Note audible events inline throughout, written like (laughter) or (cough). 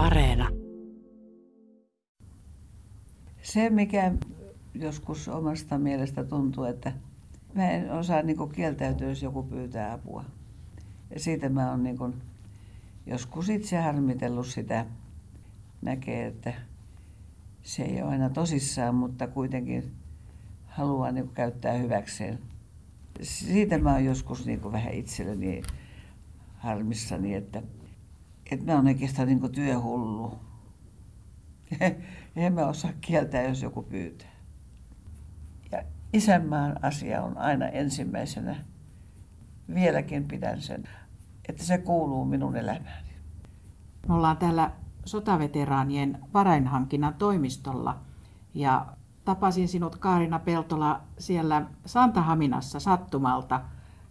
Areena. Se, mikä joskus omasta mielestä tuntuu, että mä en osaa niin kieltäytyä, jos joku pyytää apua. Ja siitä mä oon niin joskus itse harmitellut sitä. Näkee, että se ei ole aina tosissaan, mutta kuitenkin haluaa niin käyttää hyväkseen. Siitä mä oon joskus niin vähän itselleni harmissani, että, että mä oon oikeastaan niin työhullu. (laughs) En mä osaa kieltää, jos joku pyytää. Ja isänmaan asia on aina ensimmäisenä. Vieläkin pidän sen, että se kuuluu minun elämääni. Me ollaan täällä sotaveteraanien varainhankinnan toimistolla ja tapasin sinut Kaarina Peltola siellä Santahaminassa sattumalta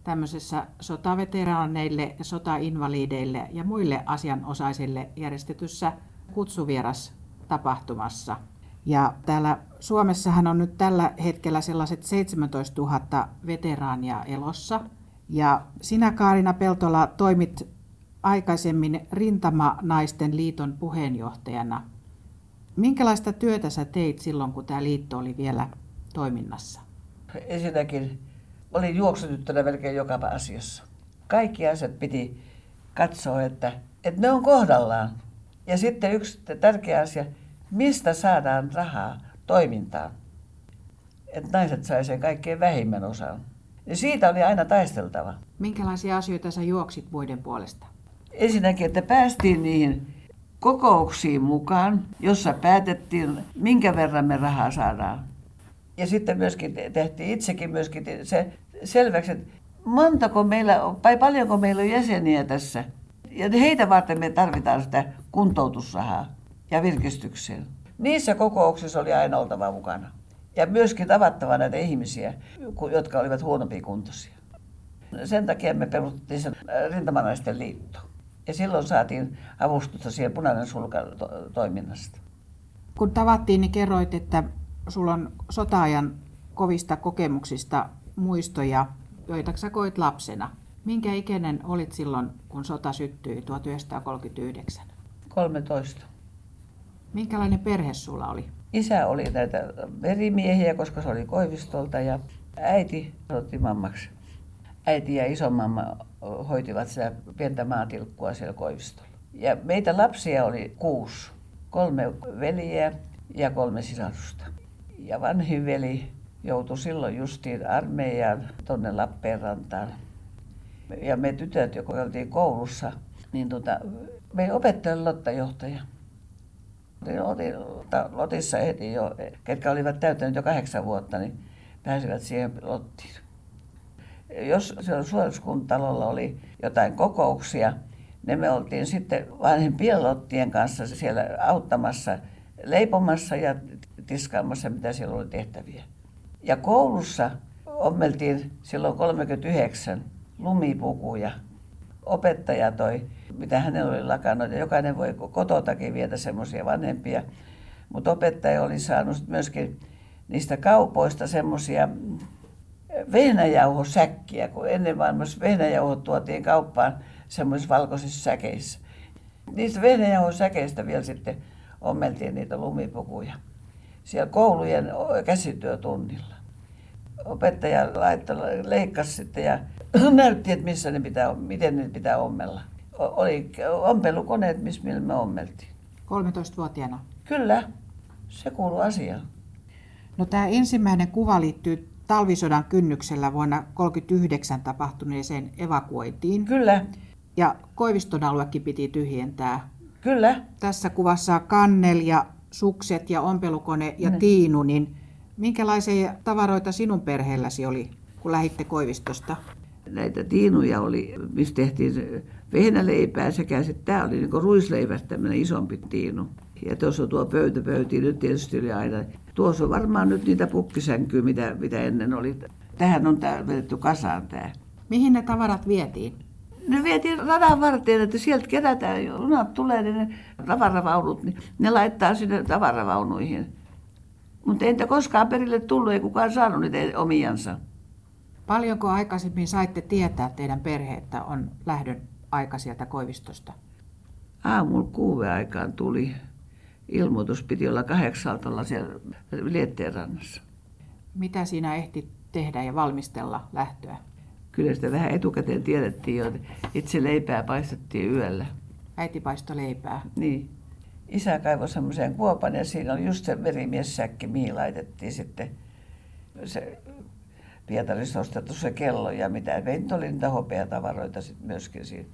tämmöisessä sotaveteraaneille, sotainvalideille ja muille asianosaisille järjestetyssä kutsuvieras tapahtumassa. Ja täällä Suomessahan on nyt tällä hetkellä sellaiset 17 000 veteraania elossa. Ja sinä Kaarina Peltola toimit aikaisemmin Rintama-naisten liiton puheenjohtajana. Minkälaista työtä sä teit silloin, kun tämä liitto oli vielä toiminnassa? Ensinnäkin olin juoksutyttönä melkein joka asiassa. Kaikki asiat piti katsoa, että, että ne on kohdallaan. Ja sitten yksi tärkeä asia, mistä saadaan rahaa toimintaan. Että naiset sai sen kaikkein vähimmän osan. Ja siitä oli aina taisteltava. Minkälaisia asioita sä juoksit muiden puolesta? Ensinnäkin, että päästiin niihin kokouksiin mukaan, jossa päätettiin, minkä verran me rahaa saadaan. Ja sitten myöskin tehtiin itsekin myöskin se selväksi, että montako meillä on, tai paljonko meillä on jäseniä tässä. Ja heitä varten me tarvitaan sitä kuntoutusrahaa ja virkistykseen. Niissä kokouksissa oli aina oltava mukana. Ja myöskin tavattava näitä ihmisiä, jotka olivat huonompi kuntoisia. Sen takia me perustettiin sen rintamanaisten liitto. Ja silloin saatiin avustusta siihen punainen sulka toiminnasta. Kun tavattiin, niin kerroit, että sulla on sotaajan kovista kokemuksista muistoja, joita sä koit lapsena. Minkä ikäinen olit silloin, kun sota syttyi 1939? 13. Minkälainen perhe sulla oli? Isä oli näitä verimiehiä, koska se oli Koivistolta ja äiti otti mammaksi. Äiti ja isomamma hoitivat sitä pientä maatilkkua siellä Koivistolla. Ja meitä lapsia oli kuusi. Kolme veliä ja kolme sisarusta. Ja vanhin veli joutui silloin justiin armeijaan tuonne Lappeenrantaan. Ja me tytöt, jotka oltiin koulussa, niin tota, me opettajan Lotta-johtaja. Otin Lotissa heti jo, ketkä olivat täyttäneet jo kahdeksan vuotta, niin pääsivät siihen Lottiin. Jos siellä suojeluskuntalolla oli jotain kokouksia, niin me oltiin sitten vanhempien Lottien kanssa siellä auttamassa, leipomassa ja tiskaamassa, mitä siellä oli tehtäviä. Ja koulussa ommeltiin silloin 39 lumipukuja. Opettaja toi, mitä hänellä oli lakannut, ja jokainen voi kototakin vietä semmoisia vanhempia. Mutta opettaja oli saanut myöskin niistä kaupoista semmoisia vehnäjauhosäkkiä, kun ennen maailmassa vehnäjauhot tuotiin kauppaan semmoisissa valkoisissa säkeissä. Niistä vehnäjauhosäkeistä vielä sitten ommeltiin niitä lumipukuja siellä koulujen käsityötunnilla. Opettaja laittoi, leikkasi sitten ja (clears throat) näytti, että missä ne pitää, miten ne pitää ommella. Oli ompelukoneet, missä me ommeltiin. 13-vuotiaana? Kyllä, se kuuluu asiaan. No tämä ensimmäinen kuva liittyy talvisodan kynnyksellä vuonna 1939 tapahtuneeseen evakuointiin. Kyllä. Ja Koiviston aluekin piti tyhjentää. Kyllä. Tässä kuvassa kannel ja sukset ja ompelukone ja mm. tiinu, niin minkälaisia tavaroita sinun perheelläsi oli, kun lähditte Koivistosta? Näitä tiinuja oli, missä tehtiin vehnäleipää sekä sitten tämä oli niin ruisleivästä tämmöinen isompi tiinu. Ja tuossa on tuo pöytäpöyti, nyt tietysti oli aina. Tuossa on varmaan nyt niitä pukkisänkyjä, mitä, mitä ennen oli. Tähän on tää vedetty kasaan tämä. Mihin ne tavarat vietiin? Ne vietiin radan varteen, että sieltä kerätään, junat tulee, niin ne tavaravaunut, niin ne laittaa sinne tavaravaunuihin. Mutta entä koskaan perille tullut, ei kukaan saanut niitä omiansa. Paljonko aikaisemmin saitte tietää teidän perhe, että on lähdön aika sieltä Koivistosta? aamulla kuuden aikaan tuli ilmoitus, piti olla kahdeksalta olla siellä Lietteen rannassa. Mitä siinä ehti tehdä ja valmistella lähtöä? Kyllä sitä vähän etukäteen tiedettiin jo, että itse leipää paistettiin yöllä. Äiti paisto leipää. Niin. Isä kaivoi semmoisen kuopan ja siinä oli just se verimiessäkki, mihin laitettiin sitten se Pietarissa ostettu se kello ja mitä. Meitä oli niitä hopeatavaroita sitten myöskin siinä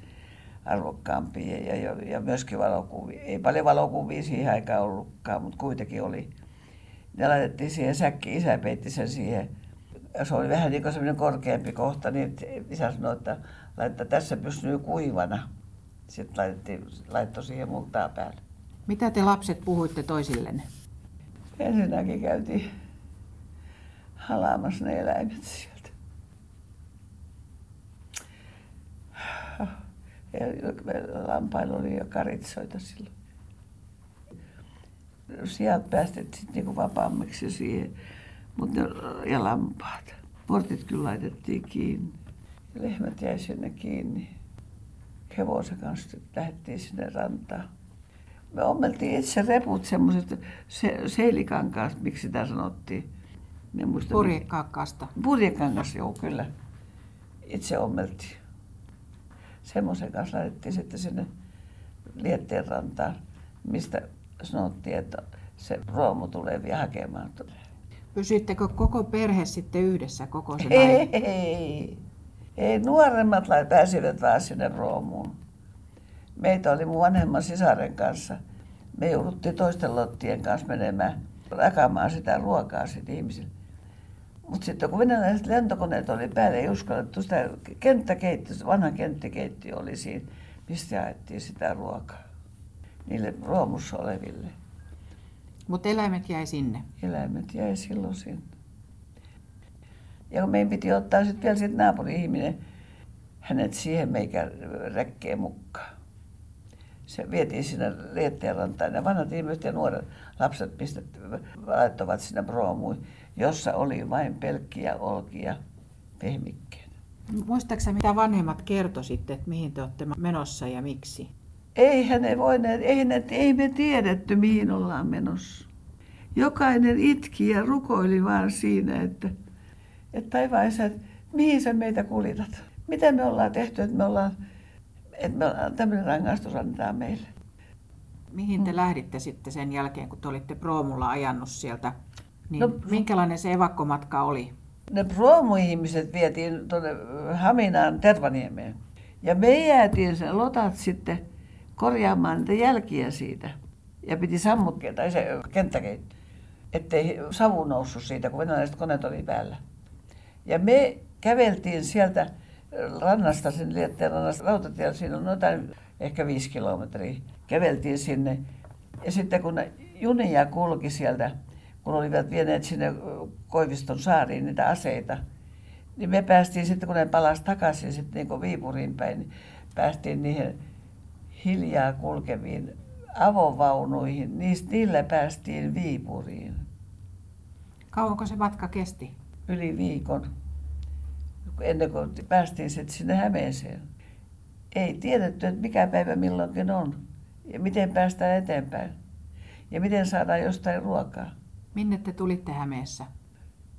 arvokkaampia ja, ja, ja myöskin valokuvia. Ei paljon valokuvia siihen aikaan ollutkaan, mutta kuitenkin oli. Ne laitettiin siihen säkki, isä peitti sen siihen. Se oli vähän niin kuin semmoinen korkeampi kohta, niin isä sanoi, että laittaa tässä pysyy kuivana. Sitten laitettiin, laittoi siihen multaa päälle. Mitä te lapset puhuitte toisillenne? Ensinnäkin käytiin halaamassa ne eläimet sieltä. Ja lampailla oli jo karitsoita silloin. Sieltä päästettiin niinku vapaammiksi siihen, mutta ja lampaat. Portit kyllä laitettiin kiinni. Ja lehmät jäi sinne kiinni. Hevosen kanssa lähdettiin sinne rantaan. Me ommeltiin itse reput semmoiset se, seilikankaasta, miksi sitä sanottiin. Purjekakkaasta. Purjekangas, joo, kyllä. Itse ommeltiin. Semmoisen kanssa laitettiin sitten sinne Lietteen rantaan, mistä sanottiin, että se roomu tulee vielä hakemaan. Pysyittekö koko perhe sitten yhdessä koko sen ei, ajan? Ei, ei. Nuoremmat pääsivät vaan sinne roomuun. Meitä oli mun vanhemman sisaren kanssa. Me jouduttiin toisten lottien kanssa menemään rakamaan sitä ruokaa sitten ihmisille. Mutta sitten kun venäläiset lentokoneet oli päällä, ei uskallettu sitä kenttäkeittiö, vanha kenttäkeittiö oli siinä, mistä jaettiin sitä ruokaa niille roomussa oleville. Mutta eläimet jäi sinne? Eläimet jäi silloin sinne. Ja kun meidän piti ottaa sitten vielä sit naapuri-ihminen hänet siihen meikä räkkeen mukaan. Se vietiin sinne Lietteen rantaan. Ja vanhat ihmiset ja nuoret lapset pistet, laittavat sinne proomuun jossa oli vain pelkkiä olkia pehmikkeen. Muistaaksä mitä vanhemmat kertoi sitten, että mihin te olette menossa ja miksi? Eihän ne voineet, ei, ne, ei me tiedetty mihin ollaan menossa. Jokainen itki ja rukoili vaan siinä, että, että taivaisa, että mihin sä meitä kuljetat? Mitä me ollaan tehty, että me ollaan, että me ollaan, tämmöinen rangaistus annetaan meille? Mihin te lähditte sitten sen jälkeen, kun te olitte proomulla ajannut sieltä niin, no, minkälainen se evakkomatka oli? Ne promoihmiset vietiin tuonne Haminaan Tervaniemeen. Ja me jäätiin sen lotat sitten korjaamaan niitä jälkiä siitä. Ja piti sammuttaa, tai se kenttäkeitti, ettei savu noussut siitä, kun venäläiset koneet oli päällä. Ja me käveltiin sieltä rannasta, sen Lietteen rannasta rautatiellä, siinä on jotain ehkä viisi kilometriä. Käveltiin sinne. Ja sitten kun junia kulki sieltä kun olivat vieneet sinne Koiviston saariin niitä aseita, niin me päästiin sitten, kun ne palasi takaisin sitten niin Viipuriin päin, niin päästiin niihin hiljaa kulkeviin avovaunuihin. Niistä, niillä päästiin Viipuriin. Kauanko se matka kesti? Yli viikon, ennen kuin päästiin sitten sinne Hämeeseen. Ei tiedetty, että mikä päivä milloinkin on ja miten päästään eteenpäin ja miten saadaan jostain ruokaa. Minne te tulitte Hämeessä?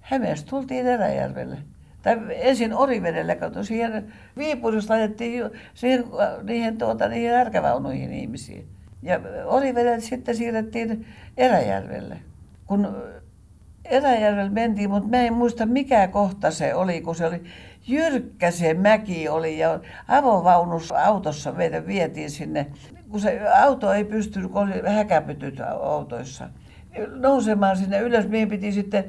Hämeessä tultiin Eräjärvelle. Tai ensin Orivedelle, kato siihen Viipurista laitettiin siihen, niihin, tuota, niihin härkävaunuihin ihmisiin. Ja Orivedelle sitten siirrettiin Eräjärvelle. Kun Eräjärvelle mentiin, mutta mä en muista mikä kohta se oli, kun se oli jyrkkä se mäki oli ja avovaunus autossa meitä vietiin sinne, kun se auto ei pystynyt, kun oli häkäpytyt autoissa nousemaan sinne ylös. Meidän piti sitten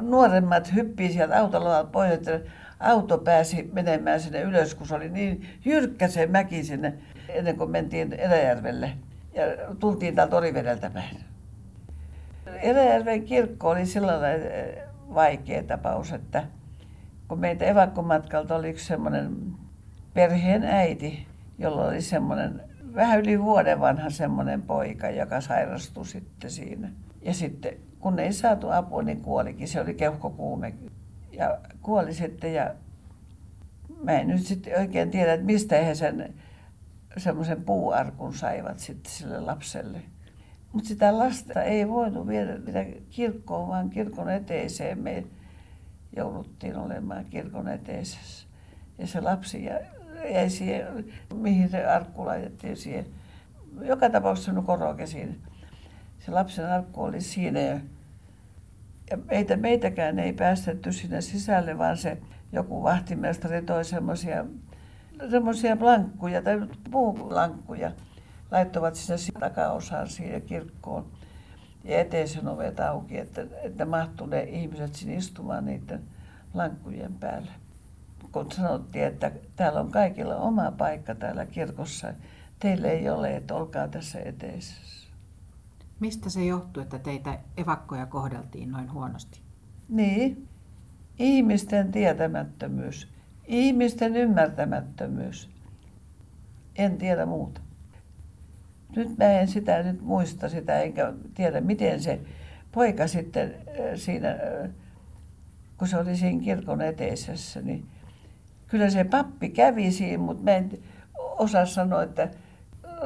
nuoremmat hyppiä sieltä autolla pois, että auto pääsi menemään sinne ylös, kun se oli niin jyrkkä se mäki sinne, ennen kuin mentiin Eräjärvelle. Ja tultiin täältä Orivedeltä päin. Eräjärven kirkko oli sellainen vaikea tapaus, että kun meitä evakkomatkalta oli yksi semmoinen perheen äiti, jolla oli semmoinen vähän yli vuoden vanha semmoinen poika, joka sairastui sitten siinä. Ja sitten kun ei saatu apua, niin kuolikin. Se oli keuhkokuume. Ja kuoli sitten ja mä en nyt sitten oikein tiedä, että mistä he sen semmoisen puuarkun saivat sitten sille lapselle. Mutta sitä lasta ei voinut viedä mitä kirkkoon, vaan kirkon eteiseen me jouduttiin olemaan kirkon eteisessä. Ja se lapsi jäi siihen, mihin se arkku laitettiin siihen. Joka tapauksessa koroke siinä. Se lapsen arkku oli siinä ja, ja meitä, meitäkään ei päästetty sinne sisälle, vaan se joku vahtimestari toi semmoisia semmoisia lankkuja tai puulankkuja laittoivat sinne takaosaan siihen kirkkoon ja eteisen ovet auki, että, että mahtuu ne ihmiset sinne istumaan niiden lankkujen päälle. Kun sanottiin, että täällä on kaikilla oma paikka täällä kirkossa, teille ei ole, että olkaa tässä eteisessä. Mistä se johtuu, että teitä evakkoja kohdeltiin noin huonosti? Niin, ihmisten tietämättömyys, ihmisten ymmärtämättömyys. En tiedä muuta nyt mä en sitä nyt muista sitä, enkä tiedä miten se poika sitten siinä, kun se oli siinä kirkon eteisessä, niin kyllä se pappi kävi siinä, mutta mä en osaa sanoa, että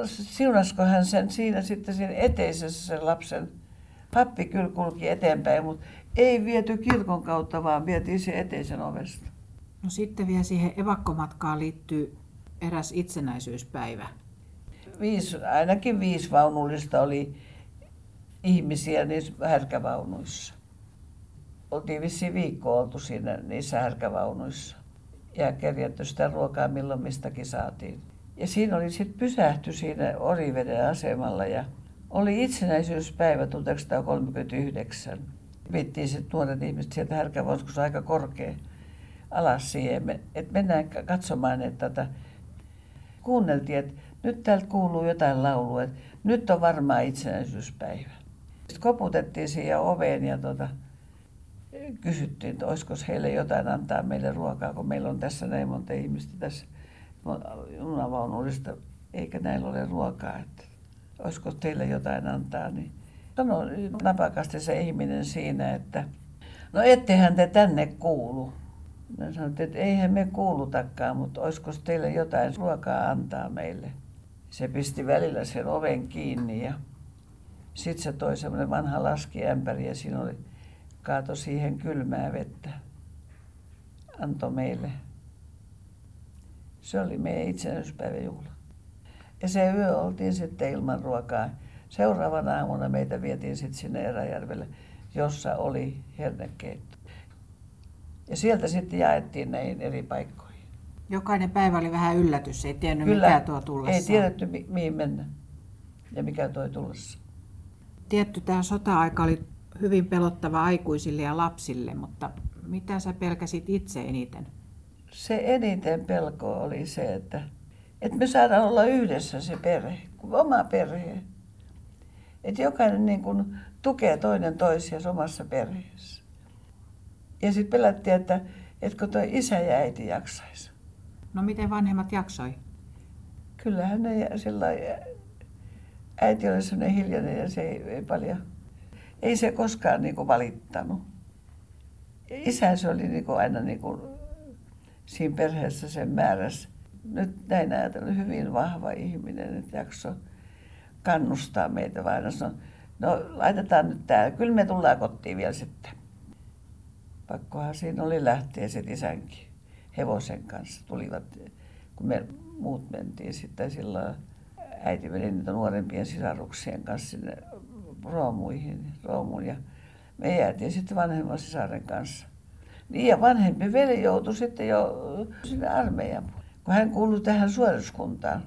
siunasko hän sen siinä sitten siinä eteisessä sen lapsen. Pappi kyllä kulki eteenpäin, mutta ei viety kirkon kautta, vaan vietiin se eteisen ovesta. No sitten vielä siihen evakkomatkaan liittyy eräs itsenäisyyspäivä viisi, ainakin viisi vaunullista oli ihmisiä niissä härkävaunuissa. Oltiin vissiin viikko oltu siinä niissä härkävaunuissa ja kerjätty sitä ruokaa milloin mistäkin saatiin. Ja siinä oli sitten pysähty siinä Oriveden asemalla ja oli itsenäisyyspäivä 1939. Vittiin sitten nuoret ihmiset sieltä se aika korkea alas siihen, että mennään katsomaan, että tätä tota, kuunneltiin, että nyt täältä kuuluu jotain laulua, että nyt on varmaan itsenäisyyspäivä. Sitten koputettiin siihen oveen ja tota, kysyttiin, että olisiko heille jotain antaa meille ruokaa, kun meillä on tässä näin monta ihmistä tässä junavaunullista, eikä näillä ole ruokaa, että olisiko teille jotain antaa. Niin sanoi napakasti se ihminen siinä, että no ettehän te tänne kuulu. Mä sanoin, että eihän me kuulutakaan, mutta olisiko teille jotain ruokaa antaa meille se pisti välillä sen oven kiinni ja sitten se toi semmoinen vanha laskiämpäri ja siinä oli, kaato siihen kylmää vettä. Antoi meille. Se oli meidän itsenäisyyspäiväjuhla. Ja se yö oltiin sitten ilman ruokaa. Seuraavana aamuna meitä vietiin sitten sinne Eräjärvelle, jossa oli hernekeitto. Ja sieltä sitten jaettiin näihin eri paikkoihin. Jokainen päivä oli vähän yllätys, ei tiennyt Kyllä, mikä tuo tullessa. ei tiedetty mi- mihin mennä ja mikä toi tullessa. Tietty tämä sota-aika oli hyvin pelottava aikuisille ja lapsille, mutta mitä sä pelkäsit itse eniten? Se eniten pelko oli se, että, että me saadaan olla yhdessä se perhe, oma perhe. Että jokainen niin kuin tukee toinen toisiaan omassa perheessä. Ja sitten pelättiin, että, että kun tuo isä ja äiti jaksaisi. No miten vanhemmat jaksoi? Kyllähän ne sillä äiti oli sellainen hiljainen ja se ei, ei paljon, ei se koskaan niin kuin valittanut. Isä se oli niin kuin aina niin kuin siinä perheessä sen määrässä. Nyt näin ajatellen hyvin vahva ihminen, että jakso kannustaa meitä vaan sanoi, no laitetaan nyt tämä, kyllä me tullaan kotiin vielä sitten. Pakkohan siinä oli lähteä sitten isänkin hevosen kanssa tulivat, kun me muut mentiin sitten silloin äiti meni niitä nuorempien sisaruksien kanssa sinne roomuihin, roomuun ja me jäätiin sitten vanhemman sisaren kanssa. Niin ja vanhempi veli joutui sitten jo sinne armeijan, kun hän kuului tähän suoriskuntaan.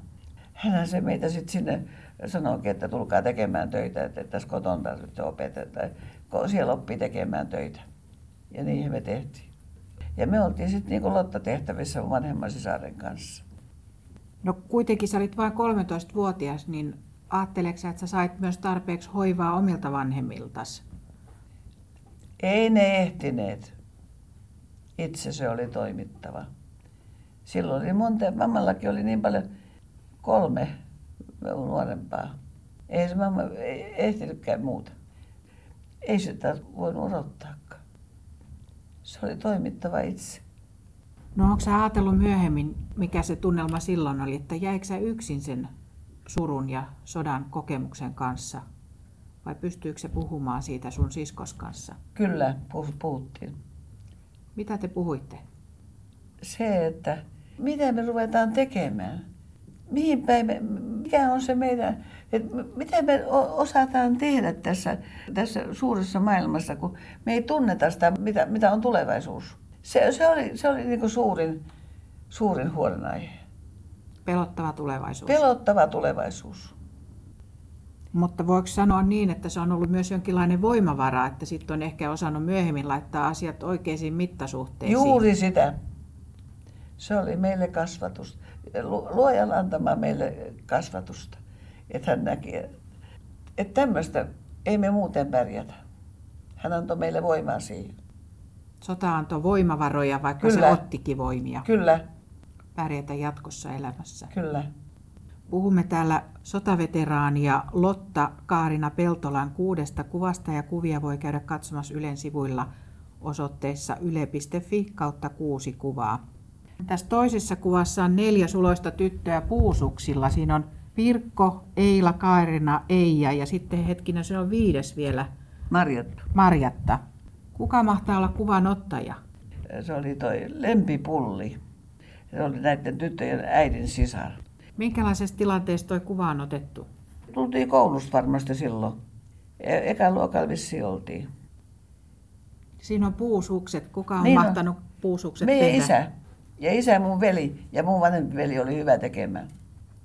Hänhän se meitä sitten sinne sanoikin, että tulkaa tekemään töitä, että tässä kotona tarvitsee opetella. Siellä oppii tekemään töitä. Ja niin me tehtiin. Ja me oltiin sitten niin Lotta-tehtävissä vanhemman sisaren kanssa. No kuitenkin sä olit vain 13-vuotias, niin ajatteleksä, että sä sait myös tarpeeksi hoivaa omilta vanhemmiltas? Ei ne ehtineet. Itse se oli toimittava. Silloin oli monta, mammallakin oli niin paljon, kolme nuorempaa. Ei se mamma ehtinytkään muuta. Ei sitä voinut odottaakaan. Se oli toimittava itse. No onko sä ajatellut myöhemmin, mikä se tunnelma silloin oli, että jäikö sä yksin sen surun ja sodan kokemuksen kanssa? Vai pystyykö se puhumaan siitä sun siskos kanssa? Kyllä, puhuttiin. Mitä te puhuitte? Se, että mitä me ruvetaan tekemään. Mihin päin me, mikä on se meidän, että mitä me osataan tehdä tässä, tässä suuressa maailmassa, kun me ei tunneta sitä, mitä, mitä on tulevaisuus. Se, se oli, se oli niin kuin suurin, suurin huolenaihe. Pelottava tulevaisuus. Pelottava tulevaisuus. Mutta voiko sanoa niin, että se on ollut myös jonkinlainen voimavara, että sitten on ehkä osannut myöhemmin laittaa asiat oikeisiin mittasuhteisiin? Juuri sitä. Se oli meille kasvatus. Luojan antama meille kasvatusta. Että hän näki, että tämmöistä ei me muuten pärjätä. Hän antoi meille voimaa siihen. Sota antoi voimavaroja, vaikka Kyllä. se ottikin voimia. Kyllä. Pärjätä jatkossa elämässä. Kyllä. Puhumme täällä sotaveteraania Lotta Kaarina Peltolan kuudesta kuvasta ja kuvia voi käydä katsomassa Ylen sivuilla osoitteessa yle.fi kautta kuusi kuvaa. Tässä toisessa kuvassa on neljä suloista tyttöä puusuksilla. Siinä on Pirkko, Eila, Kaarina, Eija ja sitten hetkinen se on viides vielä. Marjatta. Marjatta. Kuka mahtaa olla kuvan ottaja? Se oli toi Lempipulli. Se oli näiden tyttöjen äidin sisar. Minkälaisessa tilanteessa tuo kuva on otettu? Tultiin koulusta varmasti silloin. E- eka luokalla vissi oltiin. Siinä on puusukset. Kuka on niin mahtanut on. puusukset Meidän tehdä? isä. Ja isä mun veli ja mun vanhempi veli oli hyvä tekemään.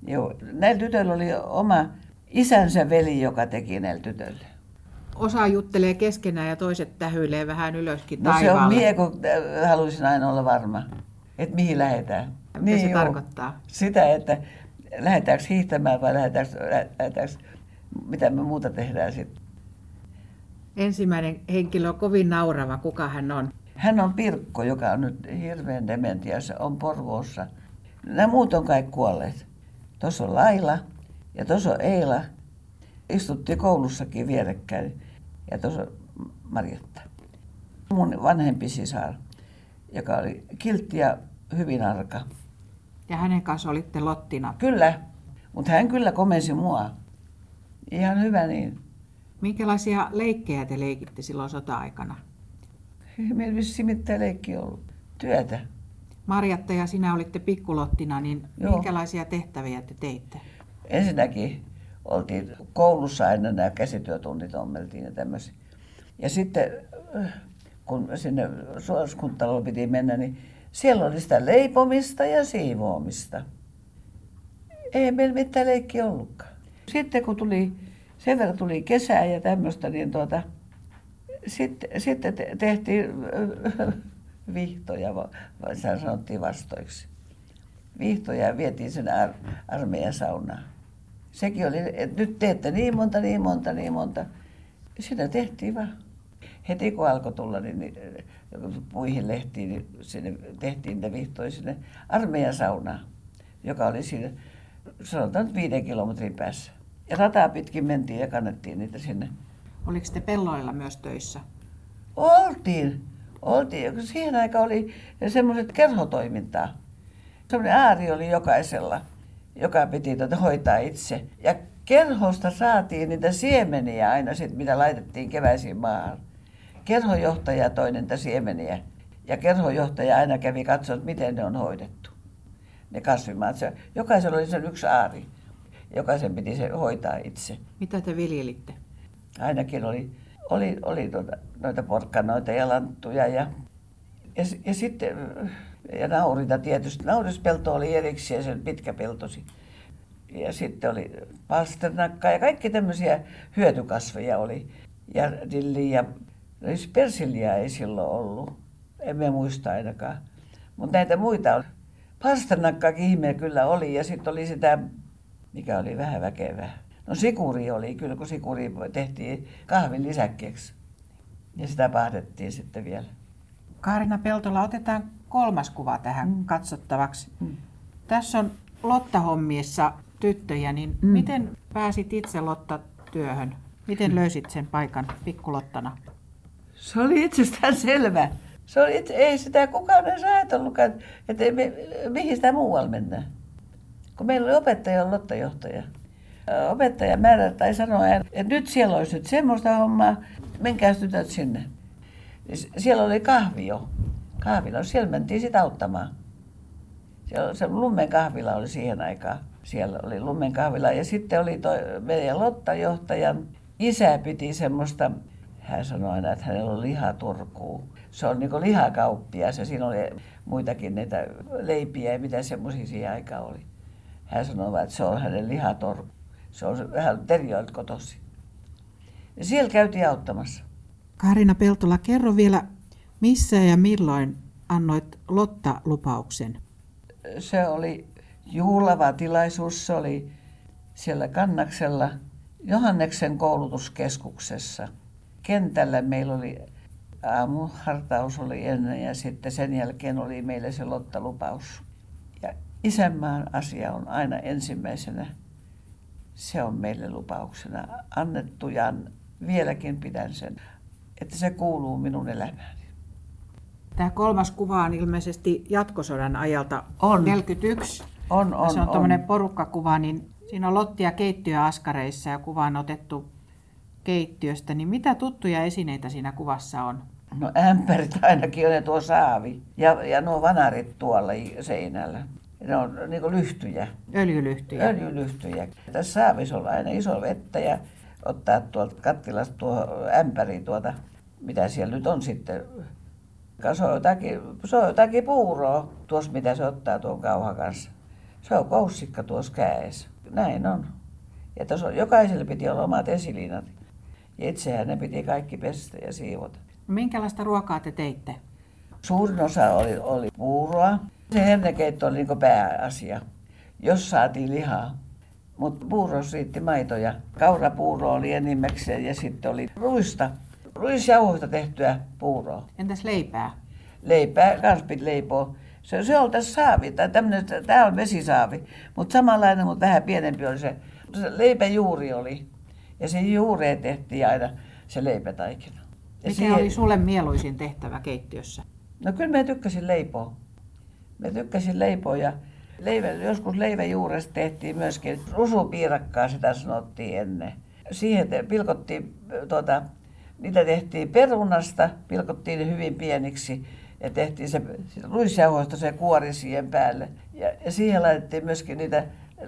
Joo. Näillä tytöillä oli oma isänsä veli, joka teki näillä tytöillä. Osa juttelee keskenään ja toiset tähyilee vähän ylöskin no taivaalle. se on mie, kun äh, haluaisin aina olla varma, että mihin lähdetään. Mitä niin, se joo. tarkoittaa? Sitä, että lähdetäänkö hiihtämään vai lähdetäänkö, lähdetäänkö mitä me muuta tehdään sitten. Ensimmäinen henkilö on kovin naurava. Kuka hän on? Hän on Pirkko, joka on nyt hirveän dementiassa, on Porvoossa. Nämä muut on kaikki kuolleet. Tuossa on Laila ja tuossa on Eila. Istuttiin koulussakin vierekkäin. Ja tuossa on Marjatta. Mun vanhempi sisar, joka oli kiltti ja hyvin arka. Ja hänen kanssa olitte Lottina? Kyllä, mutta hän kyllä komensi mua. Ihan hyvä niin. Minkälaisia leikkejä te leikitte silloin sota-aikana? Meillä vissiin mitään leikki ollut. Työtä. Marjatta ja sinä olitte pikkulottina, niin Joo. minkälaisia tehtäviä te teitte? Ensinnäkin oltiin koulussa aina nämä käsityötunnit ommeltiin ja tämmöisiä. Ja sitten kun sinne suoskuntaloon piti mennä, niin siellä oli sitä leipomista ja siivoamista. Ei meillä mitään leikki ollutkaan. Sitten kun tuli, sen verran tuli kesää ja tämmöistä, niin tuota, sitten, sitten tehtiin (laughs) vihtoja, vai sanottiin vastoiksi. Vihtoja ja vietiin sen ar- armeijan saunaan. Sekin oli, että nyt teette niin monta, niin monta, niin monta. Sitä tehtiin vaan. Heti kun alkoi tulla niin puihin lehtiin, niin sinne tehtiin niitä vihtoja sinne armeijan saunaan, joka oli siinä, sanotaan nyt viiden kilometrin päässä. Ja rataa pitkin mentiin ja kannettiin niitä sinne. Oliko te pelloilla myös töissä? Oltiin. Oltiin. Siihen aikaan oli semmoiset kerhotoimintaa. Semmoinen ääri oli jokaisella, joka piti tuota hoitaa itse. Ja kerhosta saatiin niitä siemeniä aina sit, mitä laitettiin keväisiin maahan. Kerhojohtaja toi niitä siemeniä. Ja kerhojohtaja aina kävi katsoa, että miten ne on hoidettu. Ne kasvimaat. Se, jokaisella oli sen yksi aari. Jokaisen piti se hoitaa itse. Mitä te viljelitte? Ainakin oli oli, oli tuota, noita porkkanoita ja lanttuja ja, ja, ja sitten ja naurita tietysti. Naurispelto oli erikseen sen pitkä peltosi. Ja sitten oli pasternakka ja kaikki tämmöisiä hyötykasveja oli. Ja dilli ja persilliä ei silloin ollut. Emme muista ainakaan. Mutta näitä muita oli. Pasternakkaakin ihme kyllä oli ja sitten oli sitä, mikä oli vähän väkevää. No sikuri oli kyllä, kun sikuri tehtiin kahvin lisäkkeeksi. Ja sitä pahdettiin sitten vielä. Kaarina Peltola, otetaan kolmas kuva tähän mm. katsottavaksi. Mm. Tässä on Lotta-hommiessa tyttöjä, niin mm. miten pääsit itse Lotta-työhön? Miten löysit sen paikan pikkulottana? Se oli itsestään (laughs) selvä. Se oli, ei sitä kukaan edes ajatellutkaan, että me, mihin sitä muualla mennään. Kun meillä oli opettaja lottajohtaja. Opettaja määrä tai sanoi, että nyt siellä olisi nyt semmoista hommaa, menkää tytöt sinne. Siellä oli kahvio. Kahvila, siellä mentiin sitä auttamaan. Siellä se Lummen kahvila oli siihen aikaan. Siellä oli Lummen kahvila ja sitten oli toi meidän Lotta-johtajan isä piti semmoista, hän sanoi aina, että hänellä on lihaturkuu. Se on niin lihakauppia ja siinä oli muitakin näitä leipiä ja mitä semmoisia siihen aikaan oli. Hän sanoi, että se on hänen lihatorku. Se on vähän Terjoilta kotosi. Ja siellä käytiin auttamassa. Karina Peltola, kerro vielä, missä ja milloin annoit Lotta-lupauksen? Se oli juhlava tilaisuus. Se oli siellä Kannaksella Johanneksen koulutuskeskuksessa. Kentällä meillä oli aamuhartaus oli ennen ja sitten sen jälkeen oli meille se Lotta-lupaus. Ja isänmaan asia on aina ensimmäisenä. Se on meille lupauksena annettu ja vieläkin pidän sen, että se kuuluu minun elämääni. Tämä kolmas kuva on ilmeisesti jatkosodan ajalta on. 41. On, on, se on, tuommoinen porukkakuva, niin siinä on Lottia keittiöaskareissa ja kuva on otettu keittiöstä. Niin mitä tuttuja esineitä siinä kuvassa on? No ämpärit ainakin on ja tuo saavi ja, ja nuo vanarit tuolla seinällä. Ne on niin lyhtyjä. Öljylyhtyjä. Öljylyhtyjä. Tässä saavissa on aina iso vettä ja ottaa tuolta kattilasta tuo ämpäri tuota, mitä siellä nyt on sitten. Se on jotakin, se on jotakin puuroa tuossa, mitä se ottaa tuon kauhan kanssa. Se on koussikka tuossa kädessä. Näin on. Ja tuossa on, jokaiselle piti olla omat esiliinat. Ja itsehän ne piti kaikki pestä ja siivota. Minkälaista ruokaa te teitte? Suurin osa oli, oli puuroa. Se hernekeitto oli niin pääasia, jos saatiin lihaa. Mutta puuros riitti maitoja. Kaurapuuro oli enimmäkseen ja sitten oli ruista, ruisjauhoista tehtyä puuroa. Entäs leipää? Leipää, kans piti leipoa. Se, se oli tässä saavi, tai tämä on vesisaavi, mutta samanlainen, mutta vähän pienempi oli se. se leipäjuuri oli. Ja se juureen tehtiin aina se leipätaikina. Ja Mikä siihen... oli sulle mieluisin tehtävä keittiössä? No kyllä mä tykkäsin leipoa. Mä tykkäsin leipoa ja leivä, joskus leiväjuuresta tehtiin myöskin rusupiirakkaa, sitä sanottiin ennen. Siihen te, pilkottiin, tuota, niitä tehtiin perunasta, pilkottiin ne hyvin pieniksi ja tehtiin se ruisjauhoista se kuori siihen päälle. Ja, ja siihen laitettiin myöskin niitä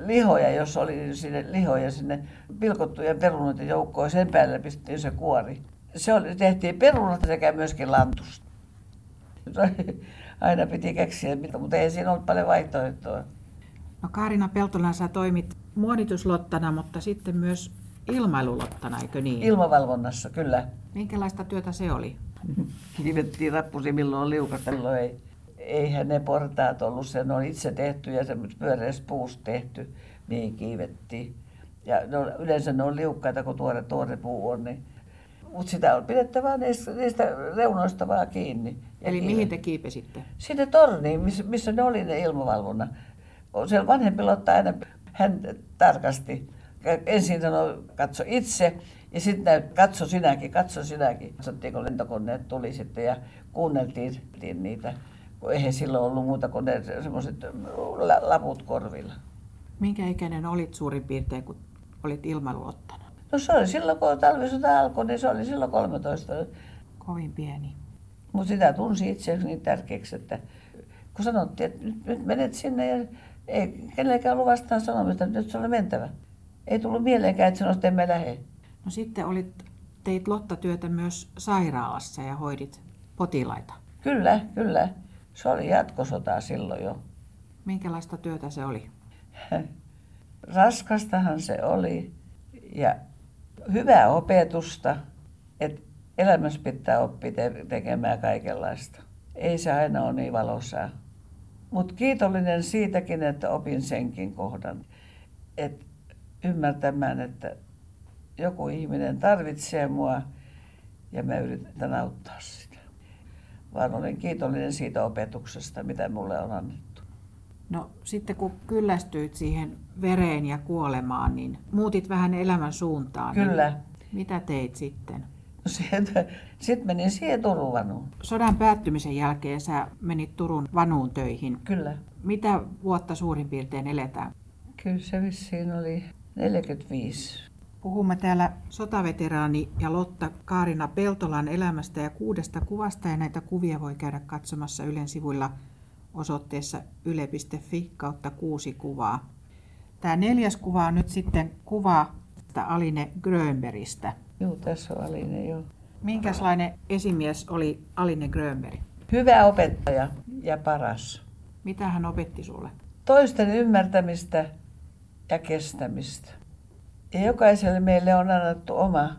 lihoja, jos oli sinne lihoja sinne pilkottujen perunoiden joukkoon, sen päälle pistettiin se kuori. Se oli, tehtiin perunasta sekä myöskin lantusta. (laughs) Aina piti keksiä, mutta ei siinä ollut paljon vaihtoehtoa. No Kaarina Peltola, sä toimit muonituslottana, mutta sitten myös ilmailulottana, eikö niin? Ilmavalvonnassa, kyllä. Minkälaista työtä se oli? (laughs) Kiivettiin rappusi, milloin on liukasta, milloin ei. Eihän ne portaat ollut, se on itse tehty ja semmoista pyöreästä puusta tehty, mihin kiivettiin. Ja no, yleensä ne on liukkaita, kun tuore, tuore puu on, niin mutta sitä on pidettävä niistä, niistä reunoista vaan kiinni. Eli mihin te kiipesitte? Sinne torniin, missä, missä ne oli ne ilmavalvonna. Se vanhempi ottaa aina, hän tarkasti. Ensin sanoi, katso itse, ja sitten katso sinäkin, katso sinäkin. Katsottiin, kun lentokoneet tuli sitten ja kuunneltiin niitä, kun eihän silloin ollut muuta kuin ne semmoiset laput korvilla. Minkä ikäinen olit suurin piirtein, kun olit ilmailuottanut? No se oli silloin, kun talvisota alkoi, niin se oli silloin 13. Kovin pieni. Mutta sitä tunsi itse niin tärkeäksi, että kun sanottiin, että nyt, nyt menet sinne ja ei kenellekään ollut vastaan sanomista, että nyt se oli mentävä. Ei tullut mieleenkään, että sanoisi, että emme lähde. No sitten olit, teit Lotta-työtä myös sairaalassa ja hoidit potilaita. Kyllä, kyllä. Se oli jatkosotaa silloin jo. Minkälaista työtä se oli? (laughs) Raskastahan se oli ja hyvää opetusta, että elämässä pitää oppia te- tekemään kaikenlaista. Ei se aina ole niin valosaa. Mutta kiitollinen siitäkin, että opin senkin kohdan. Että ymmärtämään, että joku ihminen tarvitsee mua ja mä yritän auttaa sitä. Vaan olen kiitollinen siitä opetuksesta, mitä mulle on annettu. No sitten kun kyllästyit siihen vereen ja kuolemaan, niin muutit vähän elämän suuntaan. Kyllä. Niin mitä teit sitten? Sitten menin siihen Turun vanuun. Sodan päättymisen jälkeen sä menit Turun vanuun töihin. Kyllä. Mitä vuotta suurin piirtein eletään? Kyllä se vissiin oli 45. Puhumme täällä sotaveteraani ja Lotta Kaarina Peltolan elämästä ja kuudesta kuvasta ja näitä kuvia voi käydä katsomassa Ylen sivuilla osoitteessa yle.fi kautta kuusi kuvaa. Tämä neljäs kuva on nyt sitten kuva Aline Grönbergistä. Joo, tässä on Aline, joo. Minkälainen esimies oli Aline Grönberg? Hyvä opettaja ja paras. Mitä hän opetti sulle? Toisten ymmärtämistä ja kestämistä. Ja jokaiselle meille on annettu oma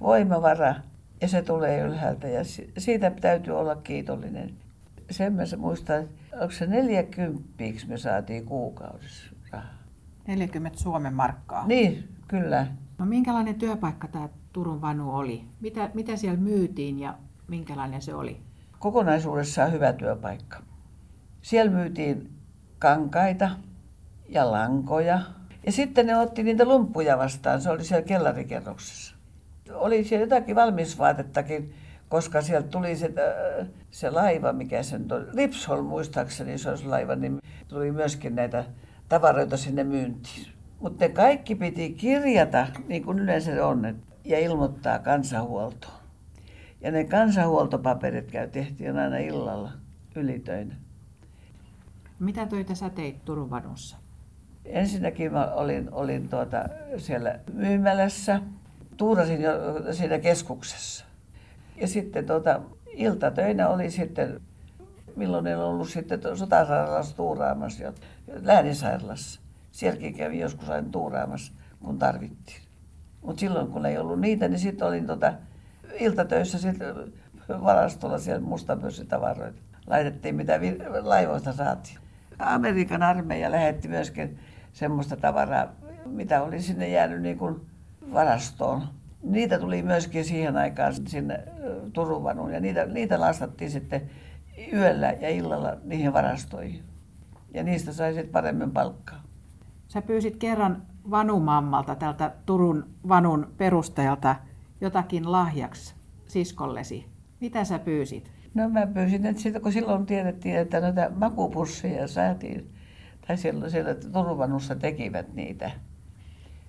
voimavara ja se tulee ylhäältä ja siitä täytyy olla kiitollinen. Sen mä muistan, onko se 40 me saatiin kuukaudessa rahaa. 40 Suomen markkaa? Niin, kyllä. No minkälainen työpaikka tämä Turun Vanu oli? Mitä, mitä siellä myytiin ja minkälainen se oli? Kokonaisuudessaan hyvä työpaikka. Siellä myytiin kankaita ja lankoja. Ja sitten ne otti niitä lumppuja vastaan. Se oli siellä kellarikerroksessa. Oli siellä jotakin valmisvaatettakin, koska sieltä tuli se, äh, se laiva, mikä sen Lipshol muistaakseni, se olisi laiva, niin tuli myöskin näitä tavaroita sinne myyntiin. Mutta ne kaikki piti kirjata, niin kuin yleensä on, ja ilmoittaa kansanhuoltoon. Ja ne kansanhuoltopaperit käy tehtiin aina illalla ylitöinä. Mitä töitä sä teit Turun vanussa? Ensinnäkin mä olin, olin tuota siellä myymälässä. Tuurasin jo siinä keskuksessa. Ja sitten tuota, iltatöinä oli sitten, milloin en ollut sitten sotasairaalassa tuuraamassa, jo, lääninsairaalassa. Sielläkin kävi joskus aina tuuraamassa, kun tarvittiin. Mutta silloin kun ei ollut niitä, niin sitten olin tuota, iltatöissä sitten varastolla siellä mustapössitavaroita. Laitettiin mitä laivoista saatiin. Amerikan armeija lähetti myöskin semmoista tavaraa, mitä oli sinne jäänyt niin kuin varastoon. Niitä tuli myöskin siihen aikaan sinne Turun vanuun ja niitä, niitä lastattiin sitten yöllä ja illalla niihin varastoihin. Ja niistä sai sitten paremmin palkkaa. Sä pyysit kerran vanumammalta tältä Turun vanun perustajalta jotakin lahjaksi siskollesi. Mitä sä pyysit? No mä pyysin, että siitä, kun silloin tiedettiin, että näitä makupusseja saatiin, tai silloin siellä Turvanussa tekivät niitä.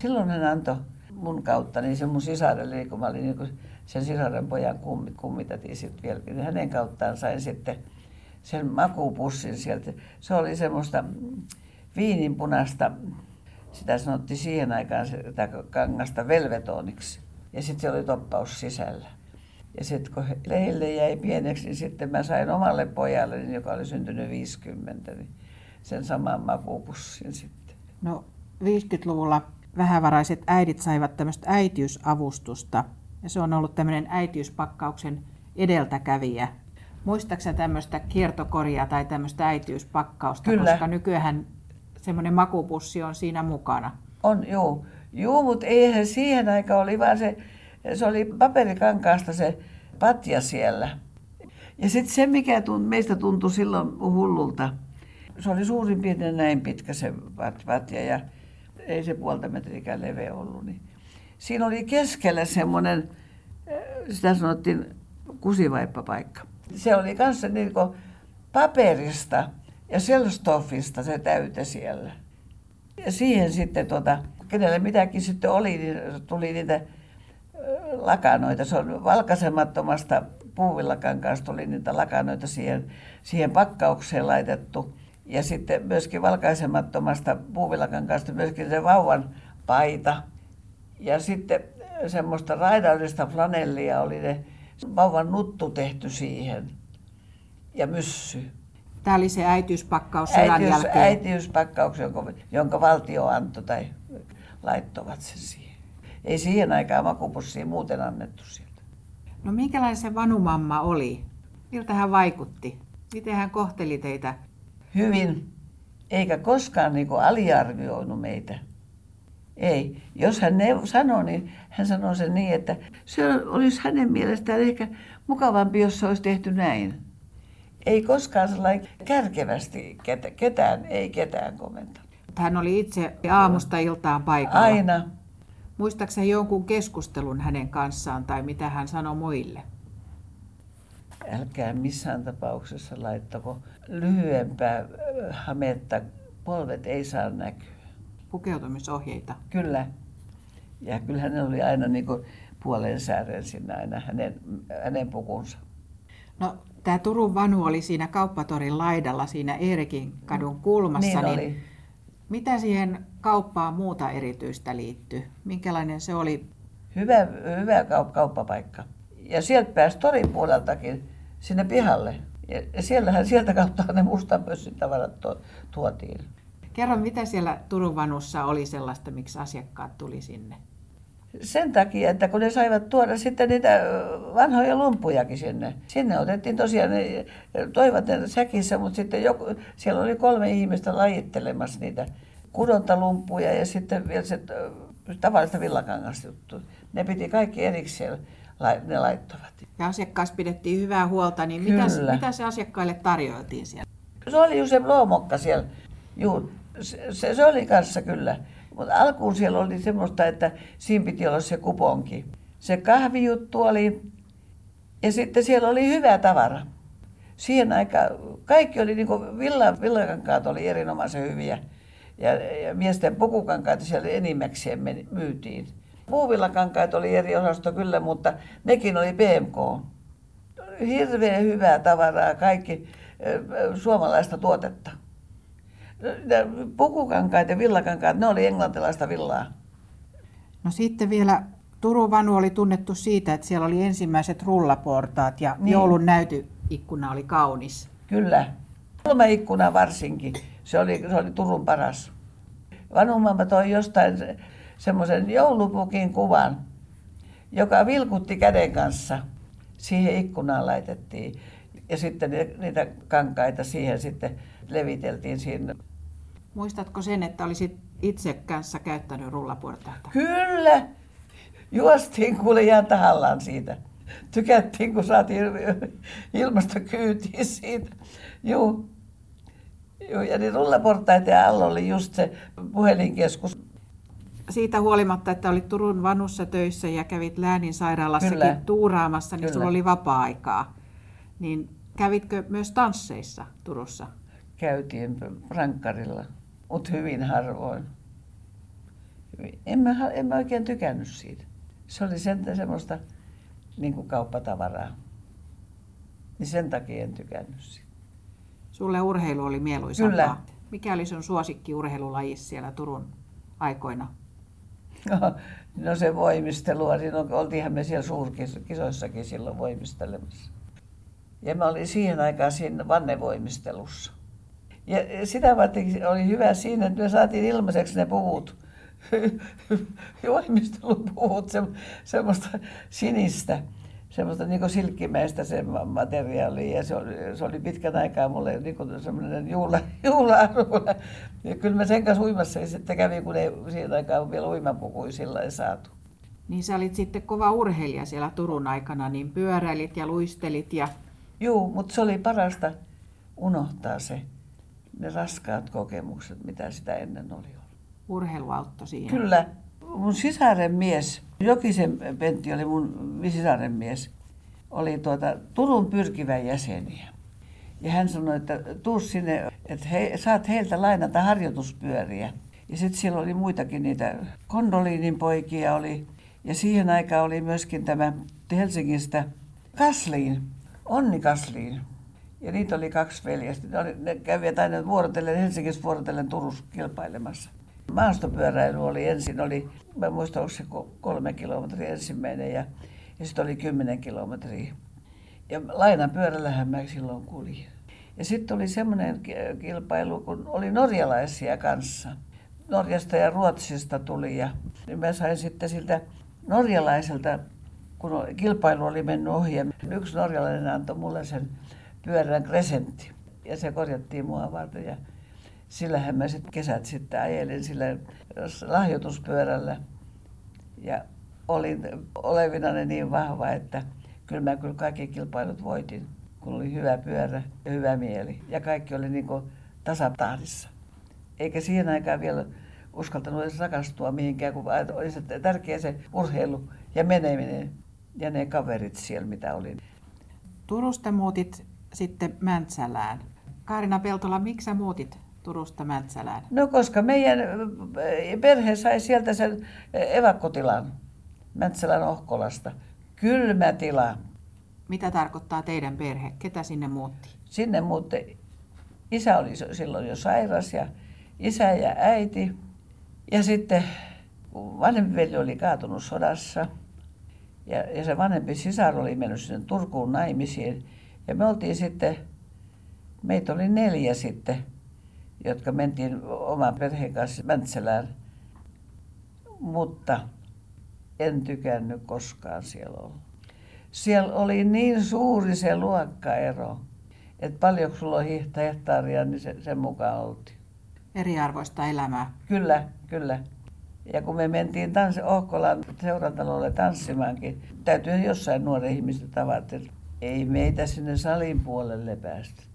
Silloin hän antoi mun kautta, niin se mun sisarelle, kun mä olin niin sen sisaren pojan kummi, kummitati sitten vielä, niin hänen kauttaan sain sitten sen makupussin sieltä. Se oli semmoista viininpunasta, sitä sanottiin siihen aikaan sitä kangasta velvetoniksi. Ja sitten se oli toppaus sisällä. Ja sitten kun leille jäi pieneksi, niin sitten mä sain omalle pojalle, joka oli syntynyt 50, niin sen saman makupussin sitten. No 50-luvulla vähävaraiset äidit saivat tämmöistä äitiysavustusta. Ja se on ollut tämmöinen äitiyspakkauksen edeltäkävijä. Muistaaksä tämmöistä kiertokoria tai tämmöistä äitiyspakkausta? Kyllä. Koska nykyään semmoinen makupussi on siinä mukana. On, joo. Joo, mutta eihän siihen aikaan oli vaan se, se oli paperikankaasta se patja siellä. Ja sitten se, mikä tunt, meistä tuntui silloin hullulta, se oli suurin piirtein näin pitkä se patja ja ei se puolta metrikään leveä ollut. Niin. Siinä oli keskellä semmoinen, eh, sitä sanottiin kusivaippapaikka. Se oli kanssa niin paperista ja selstoffista se täyte siellä. Ja siihen sitten, tuota, kenelle mitäkin sitten oli, niin tuli niitä lakanoita. Se on valkaisemattomasta puuvillakankaasta tuli niitä lakanoita siihen, siihen pakkaukseen laitettu. Ja sitten myöskin valkaisemattomasta puuvillakankaasta myöskin se vauvan paita. Ja sitten semmoista raidallista flanellia oli ne vauvan nuttu tehty siihen. Ja myssy. Tämä oli se äitiyspakkaus sodan Äitiys, jälkeen. äitiyspakkaus, jonka, jonka valtio antoi tai laittoivat sen siihen. Ei siihen aikaan makupussia muuten annettu sieltä. No minkälainen se vanumamma oli? Miltä hän vaikutti? Miten hän kohteli teitä? Hyvin, eikä koskaan niin kuin aliarvioinut meitä. Ei. Jos hän ne sanoi, niin hän sanoi sen niin, että se olisi hänen mielestään ehkä mukavampi, jos se olisi tehty näin. Ei koskaan sellainen kärkevästi ketään, ei ketään komentanut. Hän oli itse aamusta iltaan paikalla. Aina. Muistaaksä jonkun keskustelun hänen kanssaan tai mitä hän sanoi muille? Älkää missään tapauksessa laittako lyhyempää hametta. Polvet ei saa näkyä. Pukeutumisohjeita. Kyllä. Ja kyllä hän oli aina niin kuin puolen säären sinne aina hänen, hänen pukunsa. No, tämä Turun Vanu oli siinä kauppatorin laidalla siinä Eerikin kadun kulmassa. Niin, niin oli. Mitä siihen kauppaan muuta erityistä liittyy? Minkälainen se oli? Hyvä, hyvä kaup- kauppapaikka. Ja sieltä pääsi torin puoleltakin sinne pihalle. Ja siellähän, sieltä kautta ne mustanpössin tavarat to, tuotiin. Kerro, mitä siellä Turun Vanussa oli sellaista, miksi asiakkaat tuli sinne? Sen takia, että kun ne saivat tuoda sitten niitä vanhoja lumpujakin sinne. Sinne otettiin tosiaan, ne toivat ne säkissä, mutta sitten joku, siellä oli kolme ihmistä lajittelemassa niitä kudontalumpuja ja sitten vielä se tavallista villakangasta juttu. Ne piti kaikki erikseen, ne laittoivat. Ja asiakkaasta pidettiin hyvää huolta, niin mitä, mitä se asiakkaille tarjoiltiin siellä? Se oli ju se loomokka siellä. Juu, se, se, se oli kanssa kyllä. Mutta alkuun siellä oli semmoista, että siinä piti olla se kuponki. Se kahvijuttu oli ja sitten siellä oli hyvä tavara. Siihen aikaan kaikki oli niin kuin villa, villakankaat oli erinomaisen hyviä. Ja, ja miesten pukukankaita siellä enimmäkseen meni, myytiin. Puuvillakankaat oli eri osasto kyllä, mutta nekin oli PMK. Hirveän hyvää tavaraa, kaikki suomalaista tuotetta. Pukukankaat ja villakankaat, ne oli englantilaista villaa. No sitten vielä Turun Vanu oli tunnettu siitä, että siellä oli ensimmäiset rullaportaat ja Niin. joulun näytyikkuna oli kaunis. Kyllä. Kolme ikkunaa varsinkin. Se oli, se oli Turun paras. Vanhumamma toi jostain semmoisen joulupukin kuvan, joka vilkutti käden kanssa. Siihen ikkunaan laitettiin. Ja sitten ni- niitä kankaita siihen sitten leviteltiin siinä. Muistatko sen, että olisit itse kanssa käyttänyt rullaportaita? Kyllä! Juostiin kuule ihan tahallaan siitä. Tykättiin, kun saatiin ilmastokyytiin siitä. Juu. Juu, ja niin rullaportaiden alla oli just se puhelinkeskus. Siitä huolimatta, että olit Turun Vanussa töissä ja kävit Läänin sairaalassakin Kyllä. tuuraamassa, niin Kyllä. sulla oli vapaa-aikaa. Niin kävitkö myös tansseissa Turussa? Käytiin rankkarilla, mutta hyvin harvoin. En mä, en mä oikein tykännyt siitä. Se oli sen, semmoista niin kuin kauppatavaraa. Niin sen takia en tykännyt siitä. Sulle urheilu oli mieluisampaa. Kyllä. Mikä oli sun suosikki urheilulaji siellä Turun aikoina? (laughs) No se voimistelua, niin on- oltiinhan me siellä suurkisoissakin silloin voimistelemassa. Ja mä olin siihen aikaan siinä vannevoimistelussa. Ja sitä varten oli hyvä siinä, että me saatiin ilmaiseksi ne puvut. (laughs) Voimistelupuvut, se, semmoista sinistä, semmoista niin silkkimäistä se ma- materiaalia. Ja se oli, se oli pitkän aikaa mulle niin kuin semmoinen juhla, (laughs) juhla Ja kyllä mä sen kanssa uimassa sitten kävin, kun ei siihen aikaan vielä uimapukuja sillä ei saatu. Niin sä olit sitten kova urheilija siellä Turun aikana, niin pyöräilit ja luistelit ja Joo, mutta se oli parasta unohtaa se, ne raskaat kokemukset, mitä sitä ennen oli ollut. urheilu auttoi siinä. Kyllä. Mun sisaren mies, Jokisen Pentti oli mun sisaren mies, oli tuota Turun pyrkivän jäseniä. Ja hän sanoi, että tuu sinne, että he, saat heiltä lainata harjoituspyöriä. Ja sitten siellä oli muitakin niitä, Kondoliinin poikia oli. Ja siihen aikaan oli myöskin tämä Helsingistä Kasliin, Onni Kasliin. Ja niitä oli kaksi veljestä. Ne, oli, ne kävivät aina vuorotellen, Helsingissä vuorotellen Turussa kilpailemassa. Maastopyöräily oli ensin, oli, mä muistan, onko se ko- kolme kilometriä ensimmäinen ja, ja sitten oli kymmenen kilometriä. Ja lainapyörällähän mä silloin kuljin. Ja sitten oli semmoinen ki- kilpailu, kun oli norjalaisia kanssa. Norjasta ja Ruotsista tuli ja niin mä sain sitten siltä norjalaiselta, kun kilpailu oli mennyt ohi ja yksi norjalainen antoi mulle sen pyörän presentti. Ja se korjattiin mua varten ja sillähän mä sitten kesät sitten ajelin sillä lahjoituspyörällä. Ja olin olevinani niin vahva, että kyllä mä kyllä kaikki kilpailut voitin, kun oli hyvä pyörä ja hyvä mieli. Ja kaikki oli niin kuin tasatahdissa. Eikä siihen aikaan vielä uskaltanut edes rakastua mihinkään, kun oli se tärkeä se urheilu ja meneminen ja ne kaverit siellä, mitä oli. Turusta muutit sitten Mäntsälään. Kaarina Peltola, miksi sä muutit Turusta Mäntsälään? No koska meidän perhe sai sieltä sen evakkotilan Mäntsälän Ohkolasta. Kylmä tila. Mitä tarkoittaa teidän perhe? Ketä sinne muutti? Sinne muutti. Isä oli silloin jo sairas ja isä ja äiti. Ja sitten vanhempi veli oli kaatunut sodassa. Ja, ja se vanhempi sisar oli mennyt sinne Turkuun naimisiin. Ja me oltiin sitten, meitä oli neljä sitten, jotka mentiin oman perheen kanssa Mäntsälään. Mutta en tykännyt koskaan siellä olla. Siellä oli niin suuri se luokkaero, että paljonko sulla on hehtaaria, niin se, sen mukaan oltiin. Eriarvoista elämää. Kyllä, kyllä. Ja kun me mentiin tanssi Ohkolan seurantalolle tanssimaankin, täytyy jossain nuoren ihmistä tavata. Ei meitä sinne salin puolelle päästetty.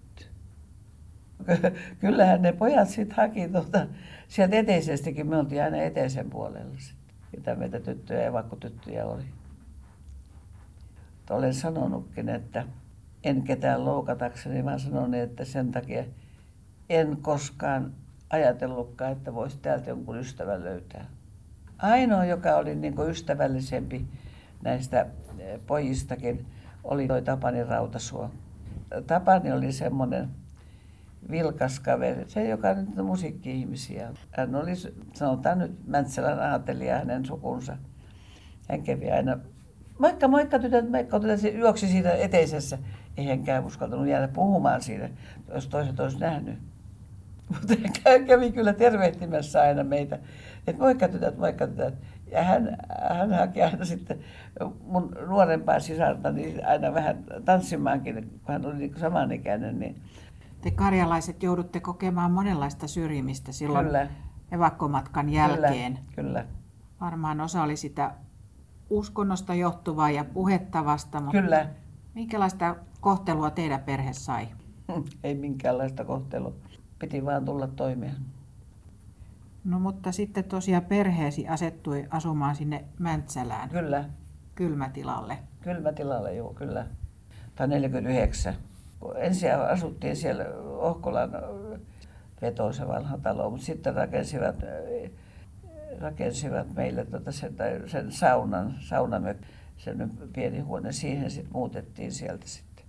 (laughs) Kyllähän ne pojat sitten haki tuota, sieltä eteisestäkin, me oltiin aina eteisen puolella sitten. Mitä meitä tyttöjä ja vakkotyttöjä oli. Olen sanonutkin, että en ketään loukatakseni, vaan sanon, että sen takia en koskaan ajatellutkaan, että voisi täältä jonkun ystävän löytää. Ainoa, joka oli niin ystävällisempi näistä eh, pojistakin, oli toi Tapani Rautasuo. Tapani oli semmoinen vilkas kaveri, se joka nyt on musiikki-ihmisiä. Hän oli, sanotaan nyt, Mäntsälän aatelija hänen sukunsa. Hän kävi aina, moikka, moikka tytöt, moikka tytöt, se juoksi siinä eteisessä. Ei hänkään uskaltanut jäädä puhumaan siinä, jos toiset olisi nähnyt. (laughs) Mutta hän kävi kyllä tervehtimässä aina meitä, että moikka tytöt, moikka tytöt. Ja hän, hän haki aina sitten mun nuorempaa sisarta niin aina vähän tanssimaankin, kun hän oli niin samanikäinen. Niin... Te karjalaiset joudutte kokemaan monenlaista syrjimistä silloin kyllä. evakkomatkan jälkeen. Kyllä, kyllä. Varmaan osa oli sitä uskonnosta johtuvaa ja puhettavasta, mutta kyllä. minkälaista kohtelua teidän perhe sai? Ei minkäänlaista kohtelua piti vaan tulla toimeen. No mutta sitten tosiaan perheesi asettui asumaan sinne Mäntsälään. Kyllä. Kylmätilalle. Kylmätilalle, joo, kyllä. Tai 49. Ensin asuttiin siellä Ohkolan vetoisa vanha talo, mutta sitten rakensivat, rakensivat meille tota sen, sen saunan, saunamök, sen pieni huone. Siihen sitten muutettiin sieltä sitten.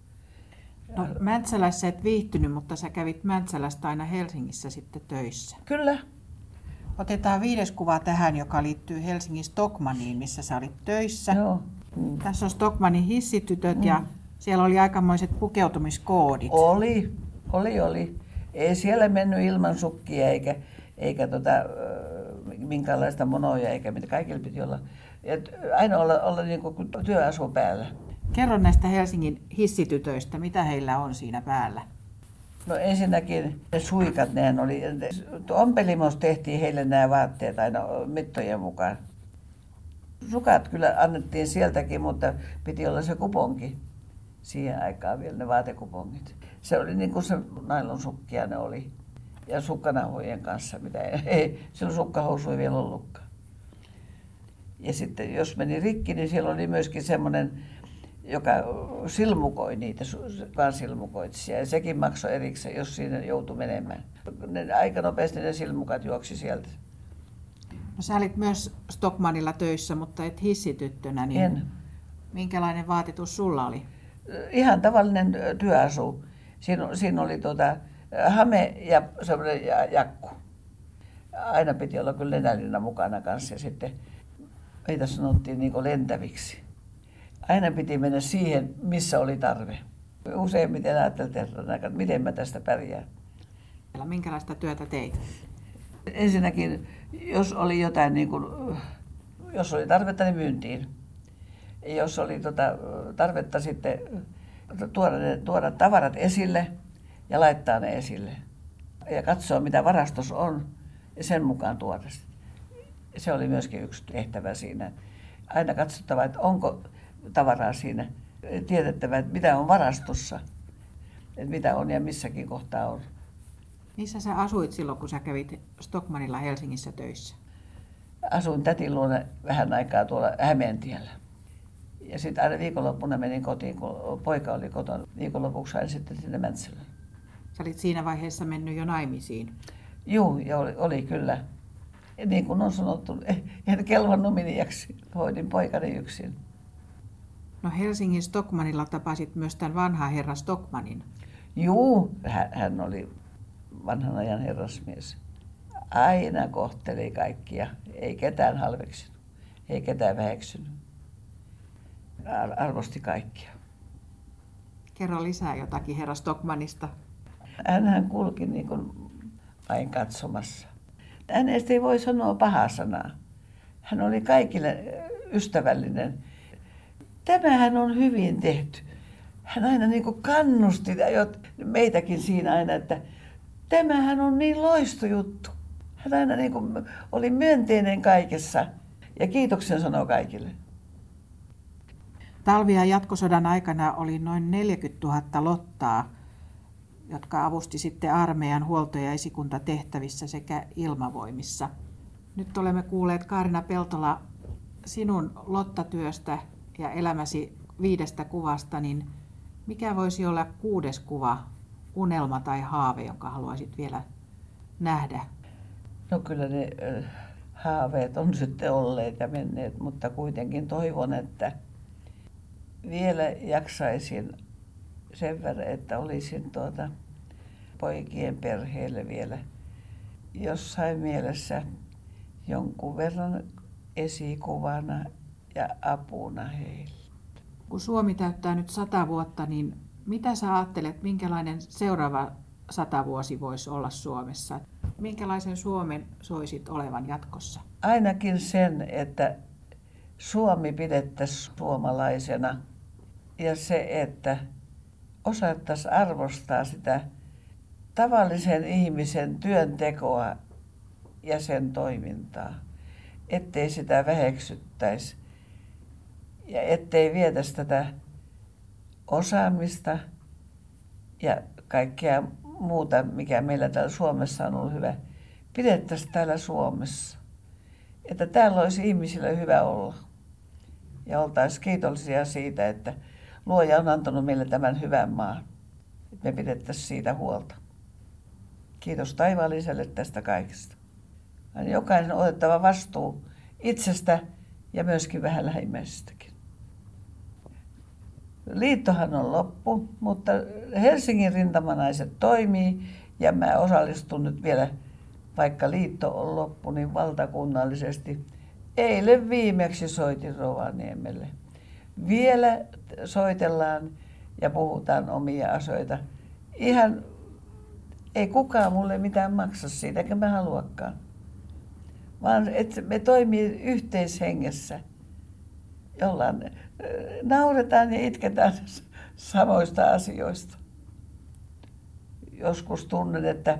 No Mäntsälässä et viihtynyt, mutta sä kävit Mäntsälästä aina Helsingissä sitten töissä. Kyllä. Otetaan viides kuva tähän, joka liittyy Helsingin Stockmaniin, missä sä olit töissä. Joo. Mm. Tässä on Stockmanin hissitytöt mm. ja siellä oli aikamoiset pukeutumiskoodit. Oli, oli, oli. Ei siellä mennyt ilman sukkia eikä, eikä tota, minkäänlaista monoja eikä mitä. Kaikilla piti olla. Et aina olla, olla niin kuin työasu päällä. Kerro näistä Helsingin hissitytöistä, mitä heillä on siinä päällä? No ensinnäkin ne suikat, nehän oli, ompelimos tehtiin heille nämä vaatteet aina mittojen mukaan. Sukat kyllä annettiin sieltäkin, mutta piti olla se kuponki siihen aikaan vielä ne vaatekupongit. Se oli niin kuin se nailon sukkia ne oli. Ja sukkanauhojen kanssa, mitä ei, ei silloin sukkahousu ei vielä ollutkaan. Ja sitten jos meni rikki, niin siellä oli myöskin semmoinen joka silmukoi niitä, vaan silmukoitsija. Ja sekin maksoi erikseen, jos siinä joutui menemään. Ne, aika nopeasti ne silmukat juoksi sieltä. No sä olit myös Stockmanilla töissä, mutta et hissityttönä, niin en. minkälainen vaatitus sulla oli? Ihan tavallinen työasu. Siinä, siinä oli tuota, hame ja semmoinen jakku. Aina piti olla kyllä nenälina mukana kanssa ja sitten meitä sanottiin niin lentäviksi aina piti mennä siihen, missä oli tarve. Useimmiten ajattelin, että miten mä tästä pärjään. Minkälaista työtä teit? Ensinnäkin, jos oli jotain, niin kuin, jos oli tarvetta, niin myyntiin. Jos oli tota, tarvetta sitten tuoda, ne, tuoda tavarat esille ja laittaa ne esille. Ja katsoa, mitä varastos on ja sen mukaan tuoda. Se oli myöskin yksi tehtävä siinä. Aina katsottava, että onko tavaraa siinä. Tiedettävä, että mitä on varastossa, että mitä on ja missäkin kohtaa on. Missä sä asuit silloin, kun sä kävit Stockmanilla Helsingissä töissä? Asuin tätin luona vähän aikaa tuolla Hämeentiellä. Ja sitten aina viikonloppuna menin kotiin, kun poika oli kotona. Viikonlopuksi aina sitten sinne Mäntsälälle. Sä olit siinä vaiheessa mennyt jo naimisiin. Juu, ja oli, oli kyllä. Ja niin kuin on sanottu, en kelvannut miniäksi. Hoidin poikani yksin. No Helsingin Stockmanilla tapasit myös tämän vanha herra Stockmanin. Juu, hän, hän oli vanhan ajan herrasmies. Aina kohteli kaikkia, ei ketään halveksinut, ei ketään väheksynyt. Arvosti kaikkia. Kerro lisää jotakin herra Stockmanista. Hänhän kulki niin kuin vain katsomassa. Hänestä ei voi sanoa pahaa sanaa. Hän oli kaikille ystävällinen. Tämähän on hyvin tehty. Hän aina niin kuin kannusti meitäkin siinä aina, että tämähän on niin loistojuttu. Hän aina niin kuin oli myönteinen kaikessa ja kiitoksen sanoi kaikille. Talvi- ja jatkosodan aikana oli noin 40 000 lottaa, jotka avusti sitten armeijan huolto- ja esikuntatehtävissä sekä ilmavoimissa. Nyt olemme kuulleet Kaarina Peltola sinun lottatyöstä ja elämäsi viidestä kuvasta, niin mikä voisi olla kuudes kuva, unelma tai haave, jonka haluaisit vielä nähdä? No kyllä ne äh, haaveet on sitten olleet ja menneet, mutta kuitenkin toivon, että vielä jaksaisin sen verran, että olisin tuota poikien perheelle vielä jossain mielessä jonkun verran esikuvana ja apuna heille. Kun Suomi täyttää nyt sata vuotta, niin mitä sä ajattelet, minkälainen seuraava sata vuosi voisi olla Suomessa? Minkälaisen Suomen soisit olevan jatkossa? Ainakin sen, että Suomi pidettäisiin suomalaisena ja se, että osattaisiin arvostaa sitä tavallisen ihmisen työntekoa ja sen toimintaa, ettei sitä väheksyttäisi ja ettei vietäisi tätä osaamista ja kaikkea muuta, mikä meillä täällä Suomessa on ollut hyvä, pidettäisiin täällä Suomessa. Että täällä olisi ihmisille hyvä olla. Ja oltaisiin kiitollisia siitä, että luoja on antanut meille tämän hyvän maan. Me pidettäisiin siitä huolta. Kiitos taivaalliselle tästä kaikesta. Jokainen on otettava vastuu itsestä ja myöskin vähän lähimmäisestäkin. Liittohan on loppu, mutta Helsingin rintamanaiset toimii ja mä osallistun nyt vielä, vaikka liitto on loppu, niin valtakunnallisesti. Eilen viimeksi soitin Rovaniemelle. Vielä soitellaan ja puhutaan omia asioita. Ihan ei kukaan mulle mitään maksa siitä, eikä mä haluakaan. Vaan että me toimii yhteishengessä, jollain nauretaan ja itketään (laughs) samoista asioista. Joskus tunnen, että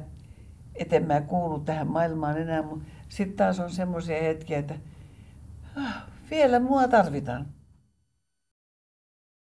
eten mä kuulu tähän maailmaan enää, mutta sitten taas on semmoisia hetkiä, että vielä mua tarvitaan.